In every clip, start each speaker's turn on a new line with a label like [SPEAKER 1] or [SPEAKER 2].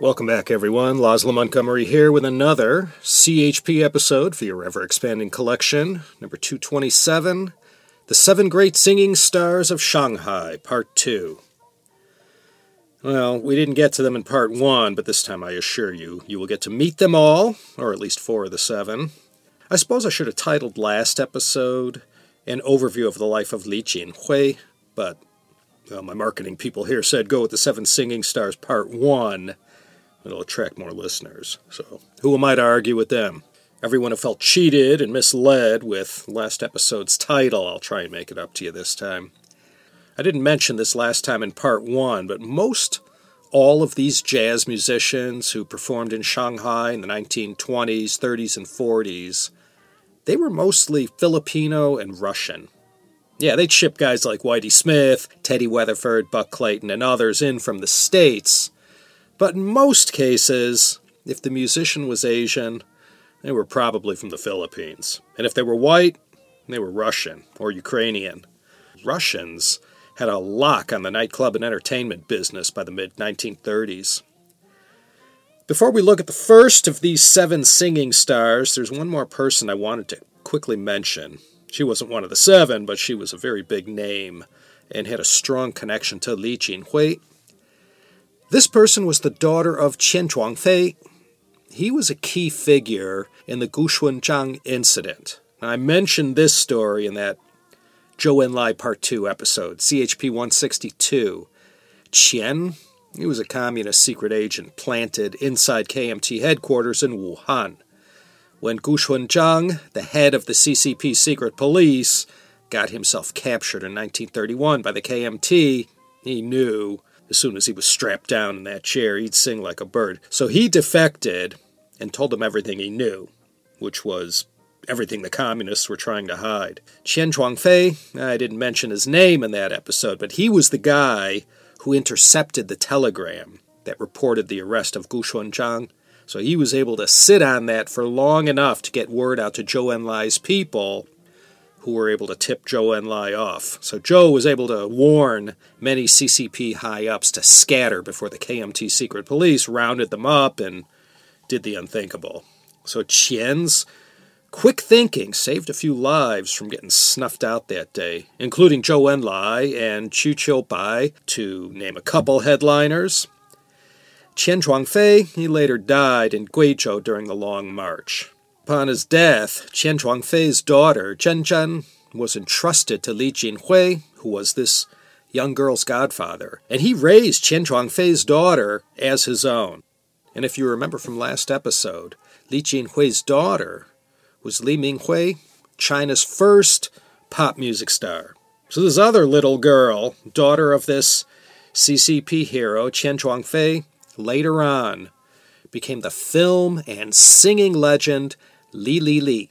[SPEAKER 1] Welcome back, everyone. Laszlo Montgomery here with another CHP episode for your ever expanding collection, number 227 The Seven Great Singing Stars of Shanghai, Part 2. Well, we didn't get to them in Part 1, but this time I assure you, you will get to meet them all, or at least four of the seven. I suppose I should have titled last episode An Overview of the Life of Li Jinhui, but well, my marketing people here said go with the Seven Singing Stars Part 1 It'll attract more listeners. So, who am I to argue with them? Everyone who felt cheated and misled with last episode's title, I'll try and make it up to you this time. I didn't mention this last time in part one, but most all of these jazz musicians who performed in Shanghai in the 1920s, 30s, and 40s, they were mostly Filipino and Russian. Yeah, they'd ship guys like Whitey Smith, Teddy Weatherford, Buck Clayton, and others in from the States but in most cases, if the musician was Asian, they were probably from the Philippines. And if they were white, they were Russian or Ukrainian. Russians had a lock on the nightclub and entertainment business by the mid 1930s. Before we look at the first of these seven singing stars, there's one more person I wanted to quickly mention. She wasn't one of the seven, but she was a very big name and had a strong connection to Li Jinhui, this person was the daughter of Qian Zhuangfei. He was a key figure in the Gu Shunzhang incident. I mentioned this story in that Zhou Enlai Part 2 episode, CHP 162. Qian, he was a communist secret agent planted inside KMT headquarters in Wuhan. When Gu Shunzhang, the head of the CCP secret police, got himself captured in 1931 by the KMT, he knew as soon as he was strapped down in that chair, he'd sing like a bird. So he defected and told them everything he knew, which was everything the communists were trying to hide. Qian Zhuangfei, I didn't mention his name in that episode, but he was the guy who intercepted the telegram that reported the arrest of Gu Shunzhang. So he was able to sit on that for long enough to get word out to Zhou Enlai's people who were able to tip Zhou Enlai off. So Zhou was able to warn many CCP high ups to scatter before the KMT secret police rounded them up and did the unthinkable. So Qian's quick thinking saved a few lives from getting snuffed out that day, including Zhou Enlai and Qu Qiubai, to name a couple headliners. Qian Zhuangfei, he later died in Guizhou during the Long March. Upon his death, Qian Zhuangfei's daughter, Chen Chen, was entrusted to Li Jinhui, who was this young girl's godfather, and he raised Qian Zhuangfei's daughter as his own. And if you remember from last episode, Li Jinhui's daughter was Li Minghui, China's first pop music star. So this other little girl, daughter of this CCP hero, Qian Zhuangfei, later on became the film and singing legend Li Li Li.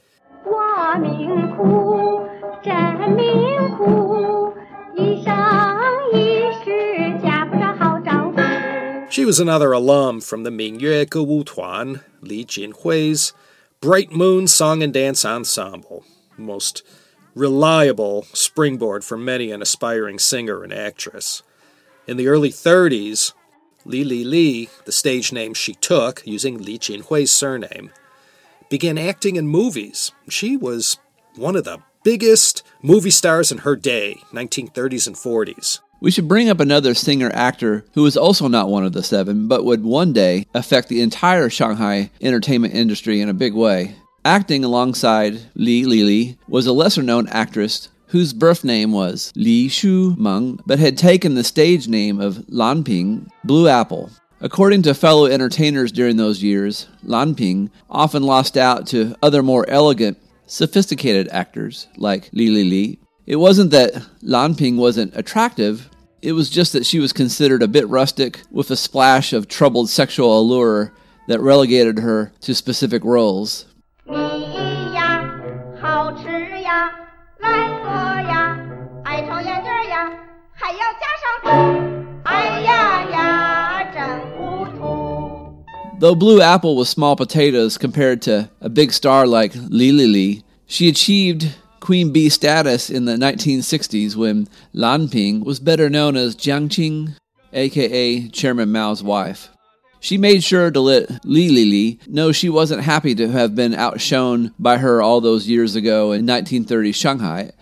[SPEAKER 1] She was another alum from the Mingyue Gewu Tuan, Li Jinhui's Bright Moon Song and Dance Ensemble, most reliable springboard for many an aspiring singer and actress. In the early 30s, Li Li Li, the stage name she took using Li Jinhui's surname, began acting in movies. She was one of the biggest movie stars in her day, 1930s and 40s.
[SPEAKER 2] We should bring up another singer actor who was also not one of the seven, but would one day affect the entire Shanghai entertainment industry in a big way. Acting alongside Li Lili was a lesser known actress whose birth name was Li Shu Meng, but had taken the stage name of Lan Ping, Blue Apple. According to fellow entertainers during those years, Lan Ping often lost out to other more elegant, sophisticated actors like Li Li Li. It wasn't that Lan Ping wasn't attractive, it was just that she was considered a bit rustic with a splash of troubled sexual allure that relegated her to specific roles. Though Blue Apple was small potatoes compared to a big star like Li Li Li, she achieved Queen Bee status in the 1960s when Lan Ping was better known as Jiang Qing. aka Chairman Mao's wife. She made sure to let Li Li Li know she wasn't happy to have been outshone by her all those years ago in 1930 Shanghai.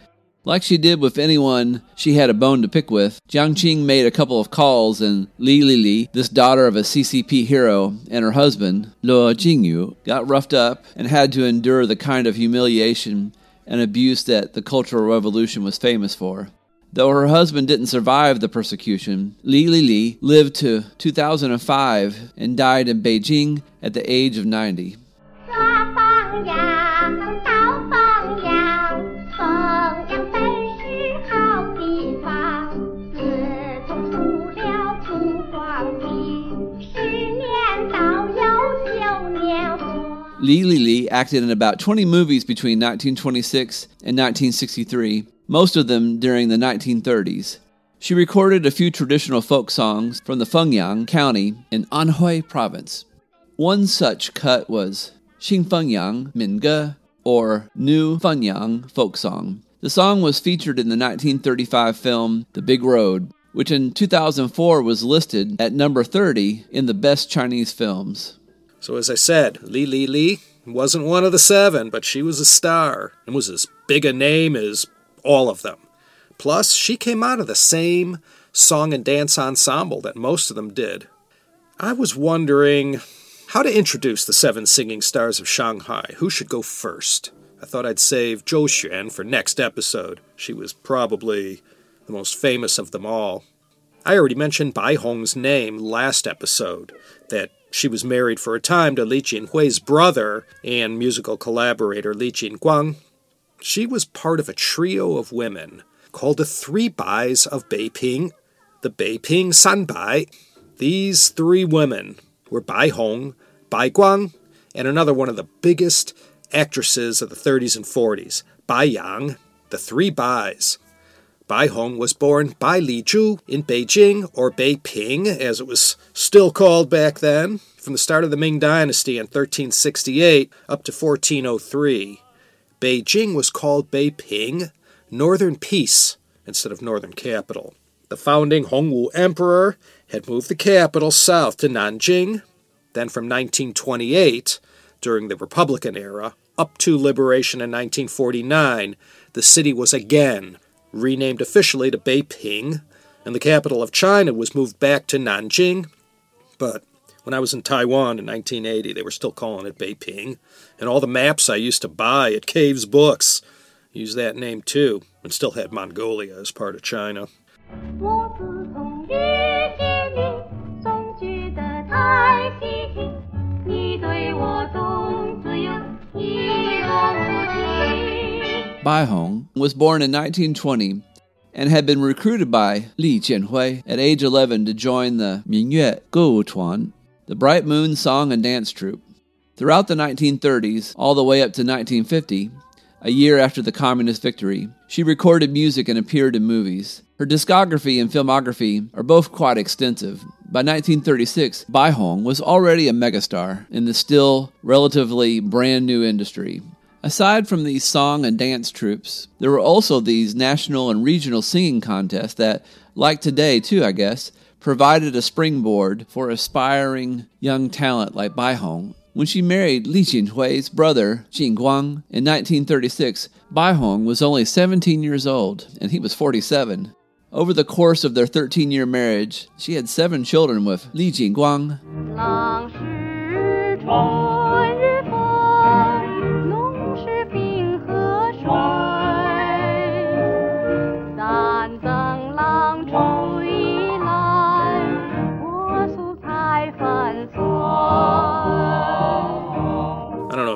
[SPEAKER 2] Like she did with anyone she had a bone to pick with, Jiang Qing made a couple of calls, and Li Li Li, this daughter of a CCP hero, and her husband, Luo Jingyu, got roughed up and had to endure the kind of humiliation and abuse that the Cultural Revolution was famous for. Though her husband didn't survive the persecution, Li Li Li lived to 2005 and died in Beijing at the age of 90. Li Li Li acted in about 20 movies between 1926 and 1963 most of them during the 1930s. She recorded a few traditional folk songs from the Fengyang County in Anhui Province. One such cut was Xin Fengyang Minge, or New Fengyang Folk Song. The song was featured in the 1935 film The Big Road, which in 2004 was listed at number 30 in the best Chinese films.
[SPEAKER 1] So, as I said, Li Li Li wasn't one of the seven, but she was a star and was as big a name as all of them. Plus, she came out of the same song and dance ensemble that most of them did. I was wondering how to introduce the seven singing stars of Shanghai. Who should go first? I thought I'd save Zhou Xuan for next episode. She was probably the most famous of them all. I already mentioned Bai Hong's name last episode, that she was married for a time to Li Jinhui's brother and musical collaborator Li Jinguang, she was part of a trio of women called the Three Bais of Beiping, the Beiping San Bai. These three women were Bai Hong, Bai Guang, and another one of the biggest actresses of the 30s and 40s, Bai Yang, the Three Bais. Bai Hong was born Bai Li Zhu in Beijing, or Beiping, as it was still called back then, from the start of the Ming Dynasty in 1368 up to 1403. Beijing was called Beiping, Northern Peace, instead of Northern Capital. The founding Hongwu Emperor had moved the capital south to Nanjing. Then from 1928, during the Republican era, up to liberation in 1949, the city was again renamed officially to Beiping, and the capital of China was moved back to Nanjing. But when I was in Taiwan in 1980, they were still calling it Beiping. And all the maps I used to buy at Caves Books used that name too, and still had Mongolia as part of China.
[SPEAKER 2] Bai Hong was born in 1920 and had been recruited by Li Jinhui at age 11 to join the Mingyue Gewu Tuan, the Bright Moon Song and Dance Troupe. Throughout the 1930s, all the way up to 1950, a year after the communist victory, she recorded music and appeared in movies. Her discography and filmography are both quite extensive. By 1936, Bai Hong was already a megastar in the still relatively brand new industry. Aside from these song and dance troupes, there were also these national and regional singing contests that, like today too, I guess, provided a springboard for aspiring young talent like Bai Hong. When she married Li Jinhui's brother, Jin Guang, in 1936, Bai Hong was only 17 years old, and he was 47. Over the course of their 13 year marriage, she had seven children with Li Jinguang.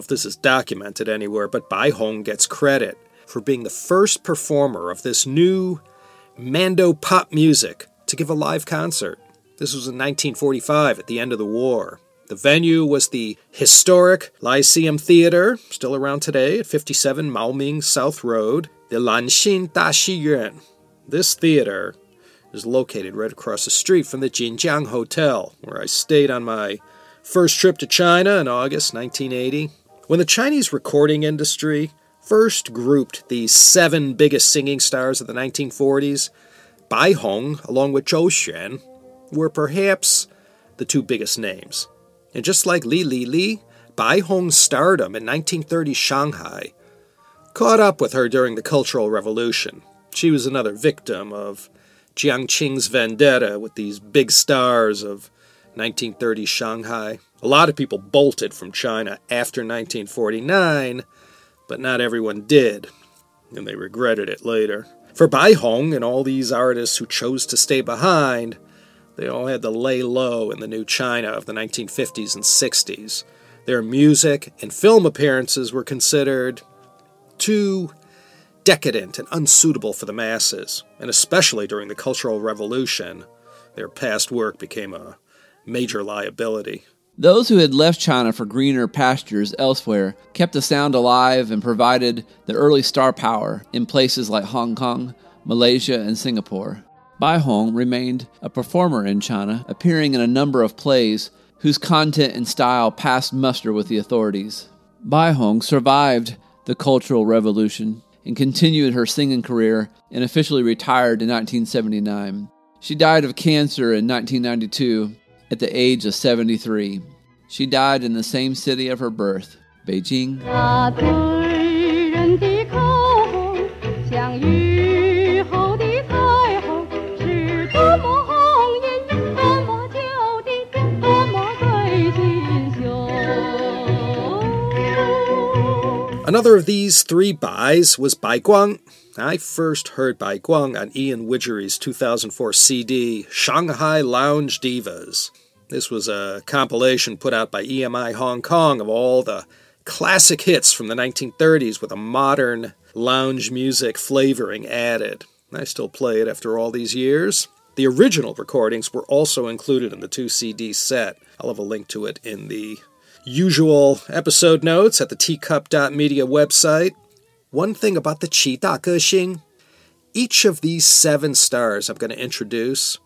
[SPEAKER 1] If this is documented anywhere, but Bai Hong gets credit for being the first performer of this new Mando pop music to give a live concert. This was in 1945 at the end of the war. The venue was the historic Lyceum Theater, still around today at 57 Maoming South Road, the Lanxin Daxi Yuan. This theater is located right across the street from the Jinjiang Hotel, where I stayed on my first trip to China in August 1980. When the Chinese recording industry first grouped the seven biggest singing stars of the 1940s, Bai Hong, along with Zhou Xuan, were perhaps the two biggest names. And just like Li Li Li, Bai Hong's stardom in 1930 Shanghai caught up with her during the Cultural Revolution. She was another victim of Jiang Qing's vendetta with these big stars of 1930 Shanghai. A lot of people bolted from China after 1949, but not everyone did, and they regretted it later. For Bai Hong and all these artists who chose to stay behind, they all had to lay low in the new China of the 1950s and 60s. Their music and film appearances were considered too decadent and unsuitable for the masses, and especially during the Cultural Revolution, their past work became a major liability.
[SPEAKER 2] Those who had left China for greener pastures elsewhere kept the sound alive and provided the early star power in places like Hong Kong, Malaysia, and Singapore. Bai Hong remained a performer in China, appearing in a number of plays whose content and style passed muster with the authorities. Bai Hong survived the Cultural Revolution and continued her singing career and officially retired in 1979. She died of cancer in 1992 at the age of 73. She died in the same city of her birth, Beijing.
[SPEAKER 1] Another of these three Bais was Bai Guang. I first heard Bai Guang on Ian Widgery's 2004 CD, Shanghai Lounge Divas. This was a compilation put out by EMI Hong Kong of all the classic hits from the 1930s with a modern lounge music flavoring added. I still play it after all these years. The original recordings were also included in the two CD set. I'll have a link to it in the usual episode notes at the teacup.media website. One thing about the Qi Da Xing, each of these seven stars I'm going to introduce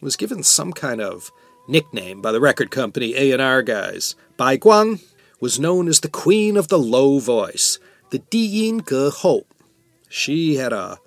[SPEAKER 1] was given some kind of nickname by the record company A&R guys. Bai Guang was known as the queen of the low voice, the Yin Ge Hou. She had a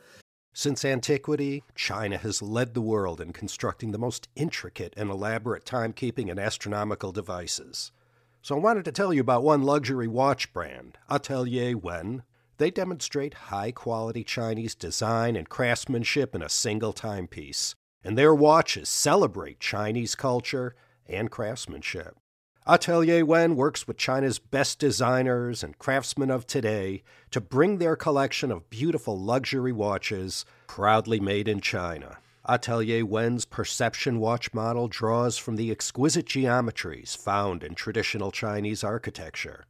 [SPEAKER 3] since antiquity, China has led the world in constructing the most intricate and elaborate timekeeping and astronomical devices. So I wanted to tell you about one luxury watch brand, Atelier Wen. They demonstrate high quality Chinese design and craftsmanship in a single timepiece, and their watches celebrate Chinese culture and craftsmanship. Atelier Wen works with China's best designers and craftsmen of today to bring their collection of beautiful luxury watches proudly made in China. Atelier Wen's perception watch model draws from the exquisite geometries found in traditional Chinese architecture.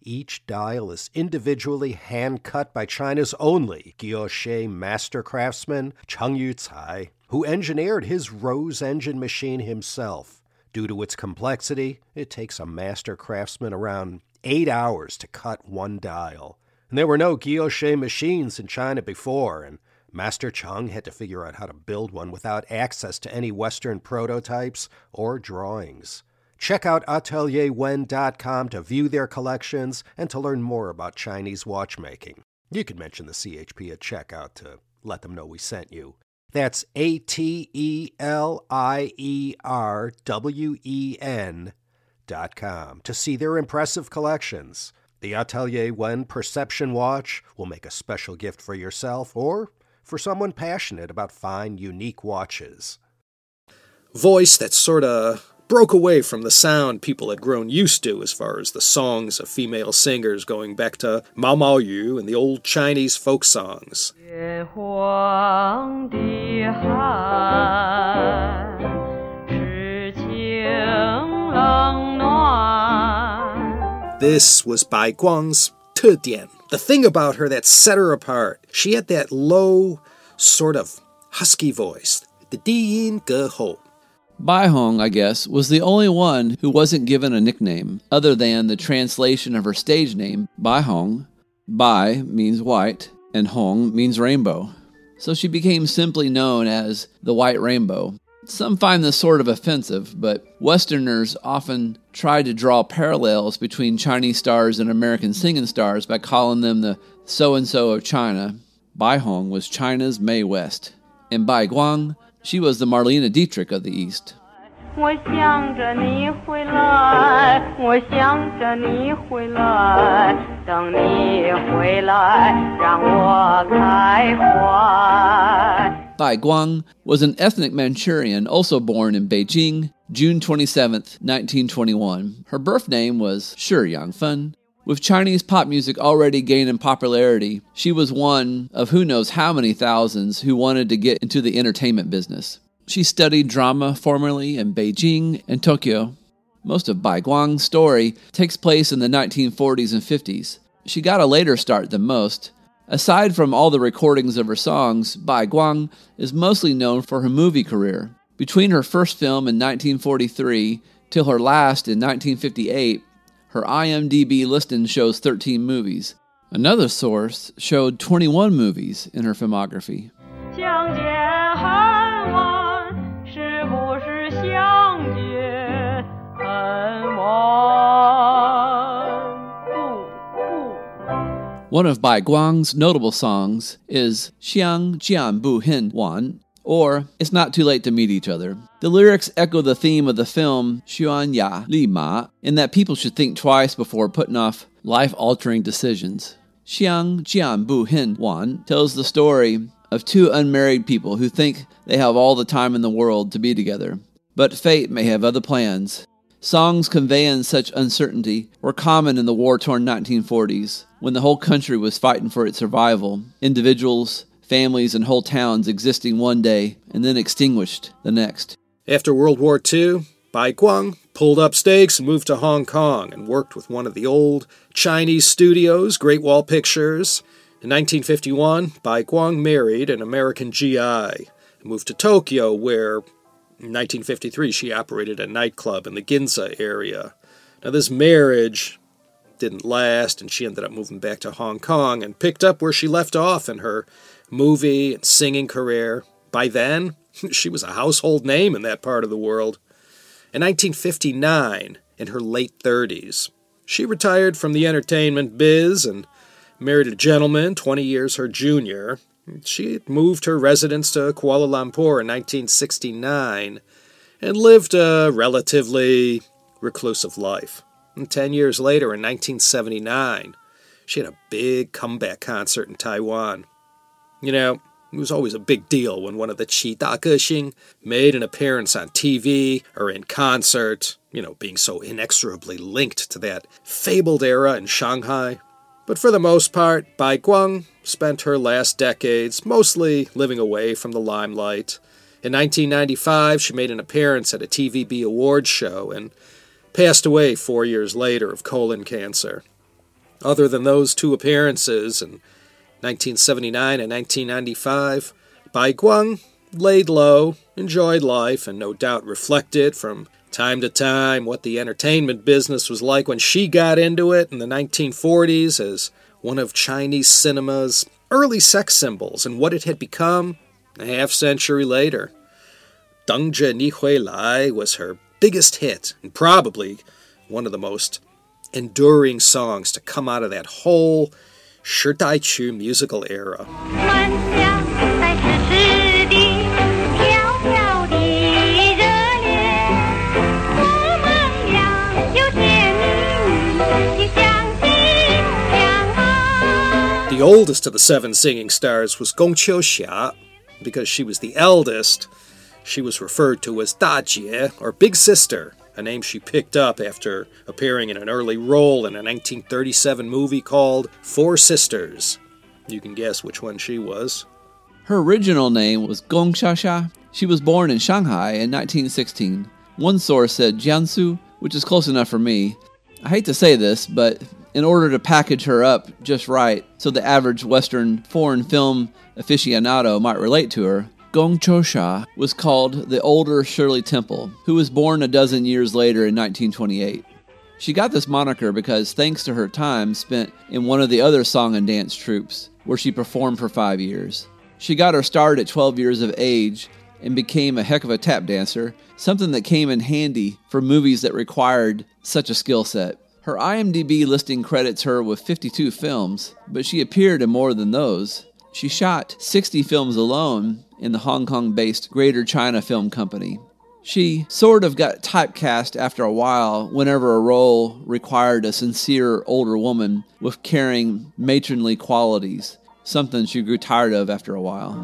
[SPEAKER 3] Each dial is individually hand cut by China's only guilloche master craftsman, Cheng Yucai, who engineered his rose engine machine himself. Due to its complexity, it takes a master craftsman around eight hours to cut one dial. And there were no guilloche machines in China before, and Master Cheng had to figure out how to build one without access to any Western prototypes or drawings. Check out atelierwen.com to view their collections and to learn more about Chinese watchmaking. You can mention the CHP at checkout to let them know we sent you. That's A T E L I E R W E N dot com to see their impressive collections. The Atelier Wen Perception Watch will make a special gift for yourself or for someone passionate about fine, unique watches.
[SPEAKER 1] Voice that sort of broke away from the sound people had grown used to as far as the songs of female singers going back to Mao Mao Yu and the old Chinese folk songs. This was Bai Guang's 特点 the thing about her that set her apart, she had that low, sort of husky voice, the Diyin Ge Hou.
[SPEAKER 2] Bai Hong, I guess, was the only one who wasn't given a nickname other than the translation of her stage name, Bai Hong. Bai means white, and Hong means rainbow. So she became simply known as the White Rainbow, some find this sort of offensive, but Westerners often try to draw parallels between Chinese stars and American singing stars by calling them the so and so of China. Bai Hong was China's Mae West, and Bai Guang, she was the Marlene Dietrich of the East. Bai Guang was an ethnic Manchurian also born in Beijing, June 27, 1921. Her birth name was Shi Yangfen. With Chinese pop music already gaining popularity, she was one of who knows how many thousands who wanted to get into the entertainment business. She studied drama formerly in Beijing and Tokyo. Most of Bai Guang's story takes place in the 1940s and 50s. She got a later start than most. Aside from all the recordings of her songs, Bai Guang is mostly known for her movie career. Between her first film in 1943 till her last in 1958, her IMDb listing shows 13 movies. Another source showed 21 movies in her filmography. One of Bai Guang's notable songs is Xiang Jian Bu Hen Wan, or It's Not Too Late to Meet Each Other. The lyrics echo the theme of the film Xuan Ya Li Ma, in that people should think twice before putting off life altering decisions. Xiang Jian Bu Hen Wan tells the story of two unmarried people who think they have all the time in the world to be together, but fate may have other plans. Songs conveying such uncertainty were common in the war torn 1940s when the whole country was fighting for its survival. Individuals, families, and whole towns existing one day and then extinguished the next.
[SPEAKER 1] After World War II, Bai Guang pulled up stakes and moved to Hong Kong and worked with one of the old Chinese studios, Great Wall Pictures. In 1951, Bai Guang married an American GI and moved to Tokyo, where in 1953, she operated a nightclub in the Ginza area. Now, this marriage didn't last, and she ended up moving back to Hong Kong and picked up where she left off in her movie and singing career. By then, she was a household name in that part of the world. In 1959, in her late 30s, she retired from the entertainment biz and married a gentleman 20 years her junior she moved her residence to Kuala Lumpur in 1969 and lived a relatively reclusive life. And ten years later, in 1979, she had a big comeback concert in Taiwan. You know, it was always a big deal when one of the Qi Da Gexing made an appearance on TV or in concert, you know, being so inexorably linked to that fabled era in Shanghai. But for the most part, Bai Guang spent her last decades mostly living away from the limelight. In 1995, she made an appearance at a TVB awards show and passed away four years later of colon cancer. Other than those two appearances in 1979 and 1995, Bai Guang laid low, enjoyed life, and no doubt reflected from time to time what the entertainment business was like when she got into it in the 1940s as one of Chinese cinema's early sex symbols and what it had become a half century later. Dengzhi Ni Hui Lai was her biggest hit and probably one of the most enduring songs to come out of that whole Shi Dai Qu musical era. The oldest of the seven singing stars was Gong Qiuxia. Because she was the eldest, she was referred to as Da Jie, or Big Sister, a name she picked up after appearing in an early role in a 1937 movie called Four Sisters. You can guess which one she was.
[SPEAKER 2] Her original name was Gong Xiaxia. She was born in Shanghai in 1916. One source said Jiangsu, which is close enough for me. I hate to say this, but in order to package her up just right so the average Western foreign film aficionado might relate to her, Gong Qiuxia was called the older Shirley Temple, who was born a dozen years later in 1928. She got this moniker because thanks to her time spent in one of the other song and dance troupes, where she performed for five years. She got her start at 12 years of age and became a heck of a tap dancer, something that came in handy for movies that required such a skill set. Her IMDb listing credits her with 52 films, but she appeared in more than those. She shot 60 films alone in the Hong Kong based Greater China Film Company. She sort of got typecast after a while whenever a role required a sincere older woman with caring matronly qualities, something she grew tired of after a while.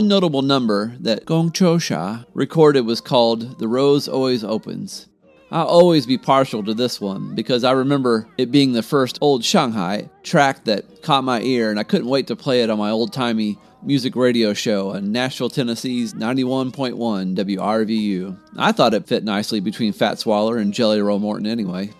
[SPEAKER 2] One notable number that Gong Qiuxia recorded was called The Rose Always Opens. I'll always be partial to this one because I remember it being the first old Shanghai track that caught my ear, and I couldn't wait to play it on my old timey music radio show on Nashville, Tennessee's 91.1 WRVU. I thought it fit nicely between Fats Waller and Jelly Roll Morton anyway.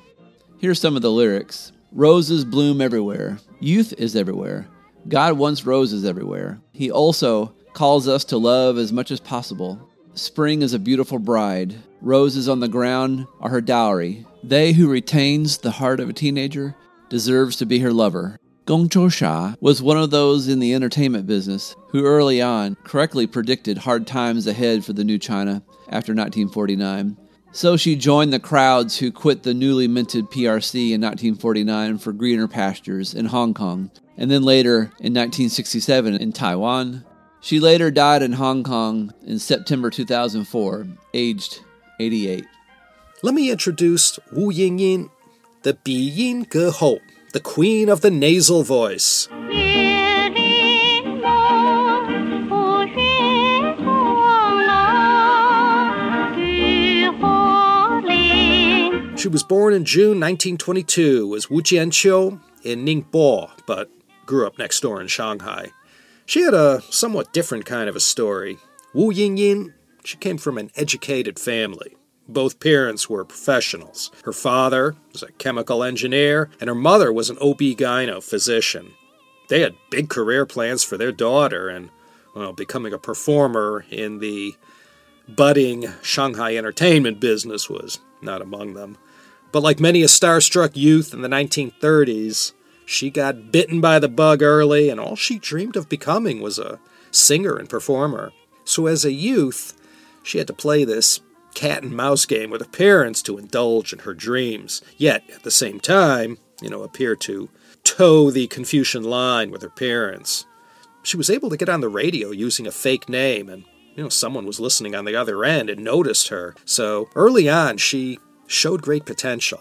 [SPEAKER 2] Here's some of the lyrics Roses bloom everywhere. Youth is everywhere. God wants roses everywhere. He also calls us to love as much as possible. Spring is a beautiful bride. Roses on the ground are her dowry. They who retains the heart of a teenager deserves to be her lover. Gong Qiuxia was one of those in the entertainment business who early on correctly predicted hard times ahead for the new China after 1949. So she joined the crowds who quit the newly minted PRC in 1949 for greener pastures in Hong Kong, and then later in 1967 in Taiwan. She later died in Hong Kong in September 2004, aged 88.
[SPEAKER 1] Let me introduce Wu Yingyin, the Bi Yin Ge the queen of the nasal voice. She was born in June 1922 as Wu Jianqiu in Ningbo, but grew up next door in Shanghai. She had a somewhat different kind of a story. Wu Yingyin, she came from an educated family. Both parents were professionals. Her father was a chemical engineer, and her mother was an OB-GYN physician. They had big career plans for their daughter, and well, becoming a performer in the budding Shanghai entertainment business was not among them. But like many a starstruck youth in the 1930s, she got bitten by the bug early, and all she dreamed of becoming was a singer and performer. So as a youth, she had to play this cat and mouse game with her parents to indulge in her dreams, yet at the same time, you know, appear to toe the Confucian line with her parents. She was able to get on the radio using a fake name, and you know, someone was listening on the other end and noticed her. So early on, she showed great potential.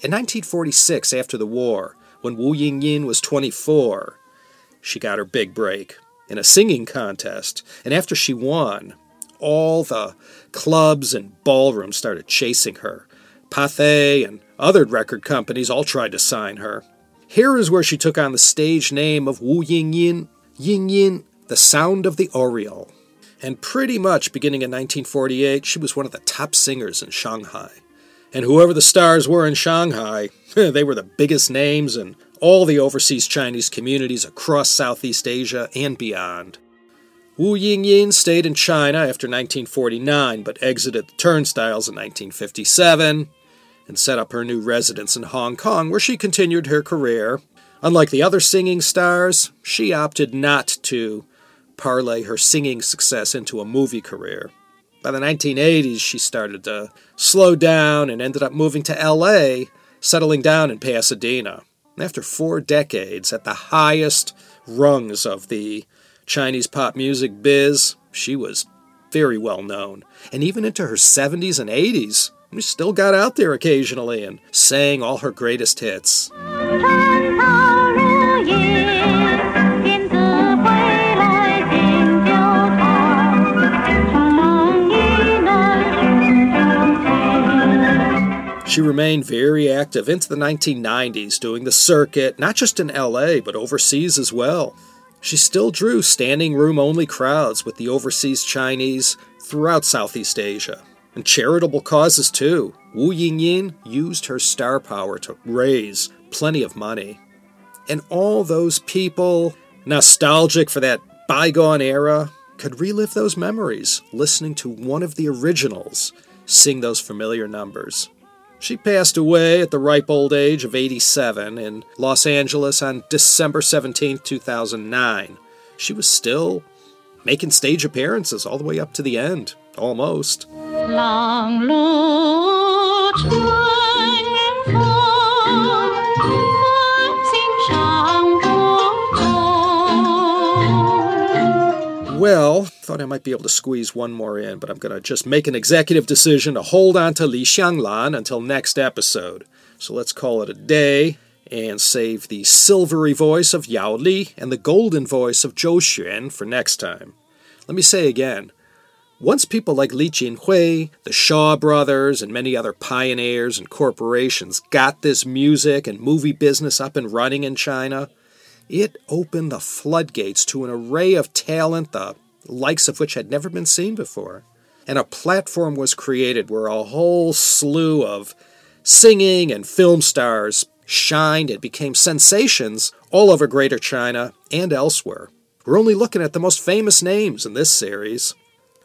[SPEAKER 1] In 1946, after the war, when Wu Yingyin was 24, she got her big break in a singing contest, and after she won, all the clubs and ballrooms started chasing her. Pathé and other record companies all tried to sign her. Here is where she took on the stage name of Wu Yingyin, Yingyin, the sound of the Oriole. And pretty much beginning in 1948, she was one of the top singers in Shanghai. And whoever the stars were in Shanghai, they were the biggest names in all the overseas Chinese communities across Southeast Asia and beyond. Wu Yingyin stayed in China after 1949 but exited the turnstiles in 1957 and set up her new residence in Hong Kong where she continued her career. Unlike the other singing stars, she opted not to parlay her singing success into a movie career. By the 1980s, she started to slow down and ended up moving to LA, settling down in Pasadena. After four decades at the highest rungs of the Chinese pop music biz, she was very well known. And even into her 70s and 80s, she still got out there occasionally and sang all her greatest hits. She remained very active into the 1990s, doing the circuit, not just in LA, but overseas as well. She still drew standing room only crowds with the overseas Chinese throughout Southeast Asia. And charitable causes too. Wu Yingyin used her star power to raise plenty of money. And all those people, nostalgic for that bygone era, could relive those memories listening to one of the originals sing those familiar numbers. She passed away at the ripe old age of 87 in Los Angeles on December 17, 2009. She was still making stage appearances all the way up to the end, almost.
[SPEAKER 4] Long, long.
[SPEAKER 1] Well, thought I might be able to squeeze one more in, but I'm going to just make an executive decision to hold on to Li Xianglan until next episode. So let's call it a day and save the silvery voice of Yao Li and the golden voice of Zhou Xuan for next time. Let me say again once people like Li Jinhui, the Shaw brothers, and many other pioneers and corporations got this music and movie business up and running in China, it opened the floodgates to an array of talent, the likes of which had never been seen before. And a platform was created where a whole slew of singing and film stars shined and became sensations all over Greater China and elsewhere. We're only looking at the most famous names in this series.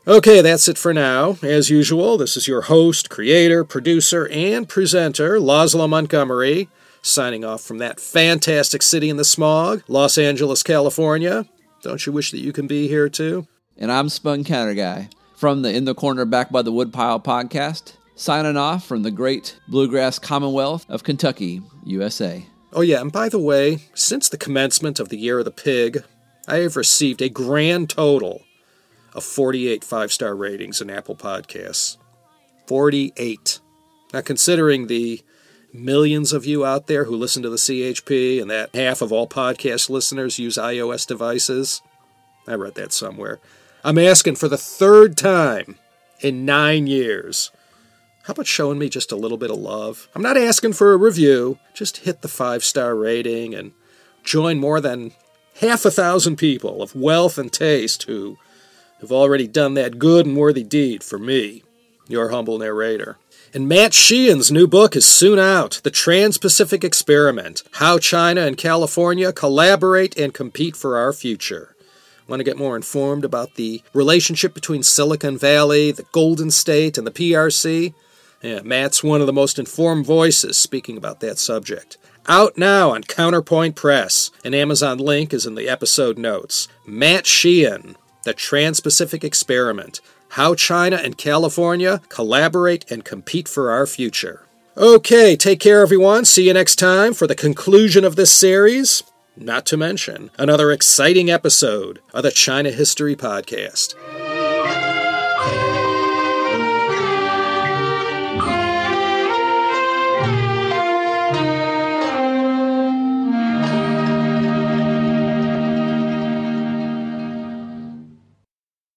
[SPEAKER 1] Okay, that's it for now. As usual, this is your host, creator, producer, and presenter, Laszlo Montgomery, signing off from that fantastic city in the smog, Los Angeles, California. Don't you wish that you can be here too?
[SPEAKER 2] And I'm Spun Counterguy from the In the Corner Back by the Woodpile podcast, signing off from the great Bluegrass Commonwealth of Kentucky, USA.
[SPEAKER 1] Oh, yeah, and by the way, since the commencement of the Year of the Pig, I have received a grand total of 48 five star ratings in Apple Podcasts. 48. Now, considering the millions of you out there who listen to the CHP and that half of all podcast listeners use iOS devices, I read that somewhere. I'm asking for the third time in nine years. How about showing me just a little bit of love? I'm not asking for a review. Just hit the five star rating and join more than half a thousand people of wealth and taste who have already done that good and worthy deed for me, your humble narrator. And Matt Sheehan's new book is soon out The Trans Pacific Experiment How China and California Collaborate and Compete for Our Future. Want to get more informed about the relationship between Silicon Valley, the Golden State, and the PRC? Yeah, Matt's one of the most informed voices speaking about that subject. Out now on Counterpoint Press. An Amazon link is in the episode notes. Matt Sheehan, The Trans Pacific Experiment How China and California Collaborate and Compete for Our Future. Okay, take care, everyone. See you next time for the conclusion of this series. Not to mention another exciting episode of the China History Podcast.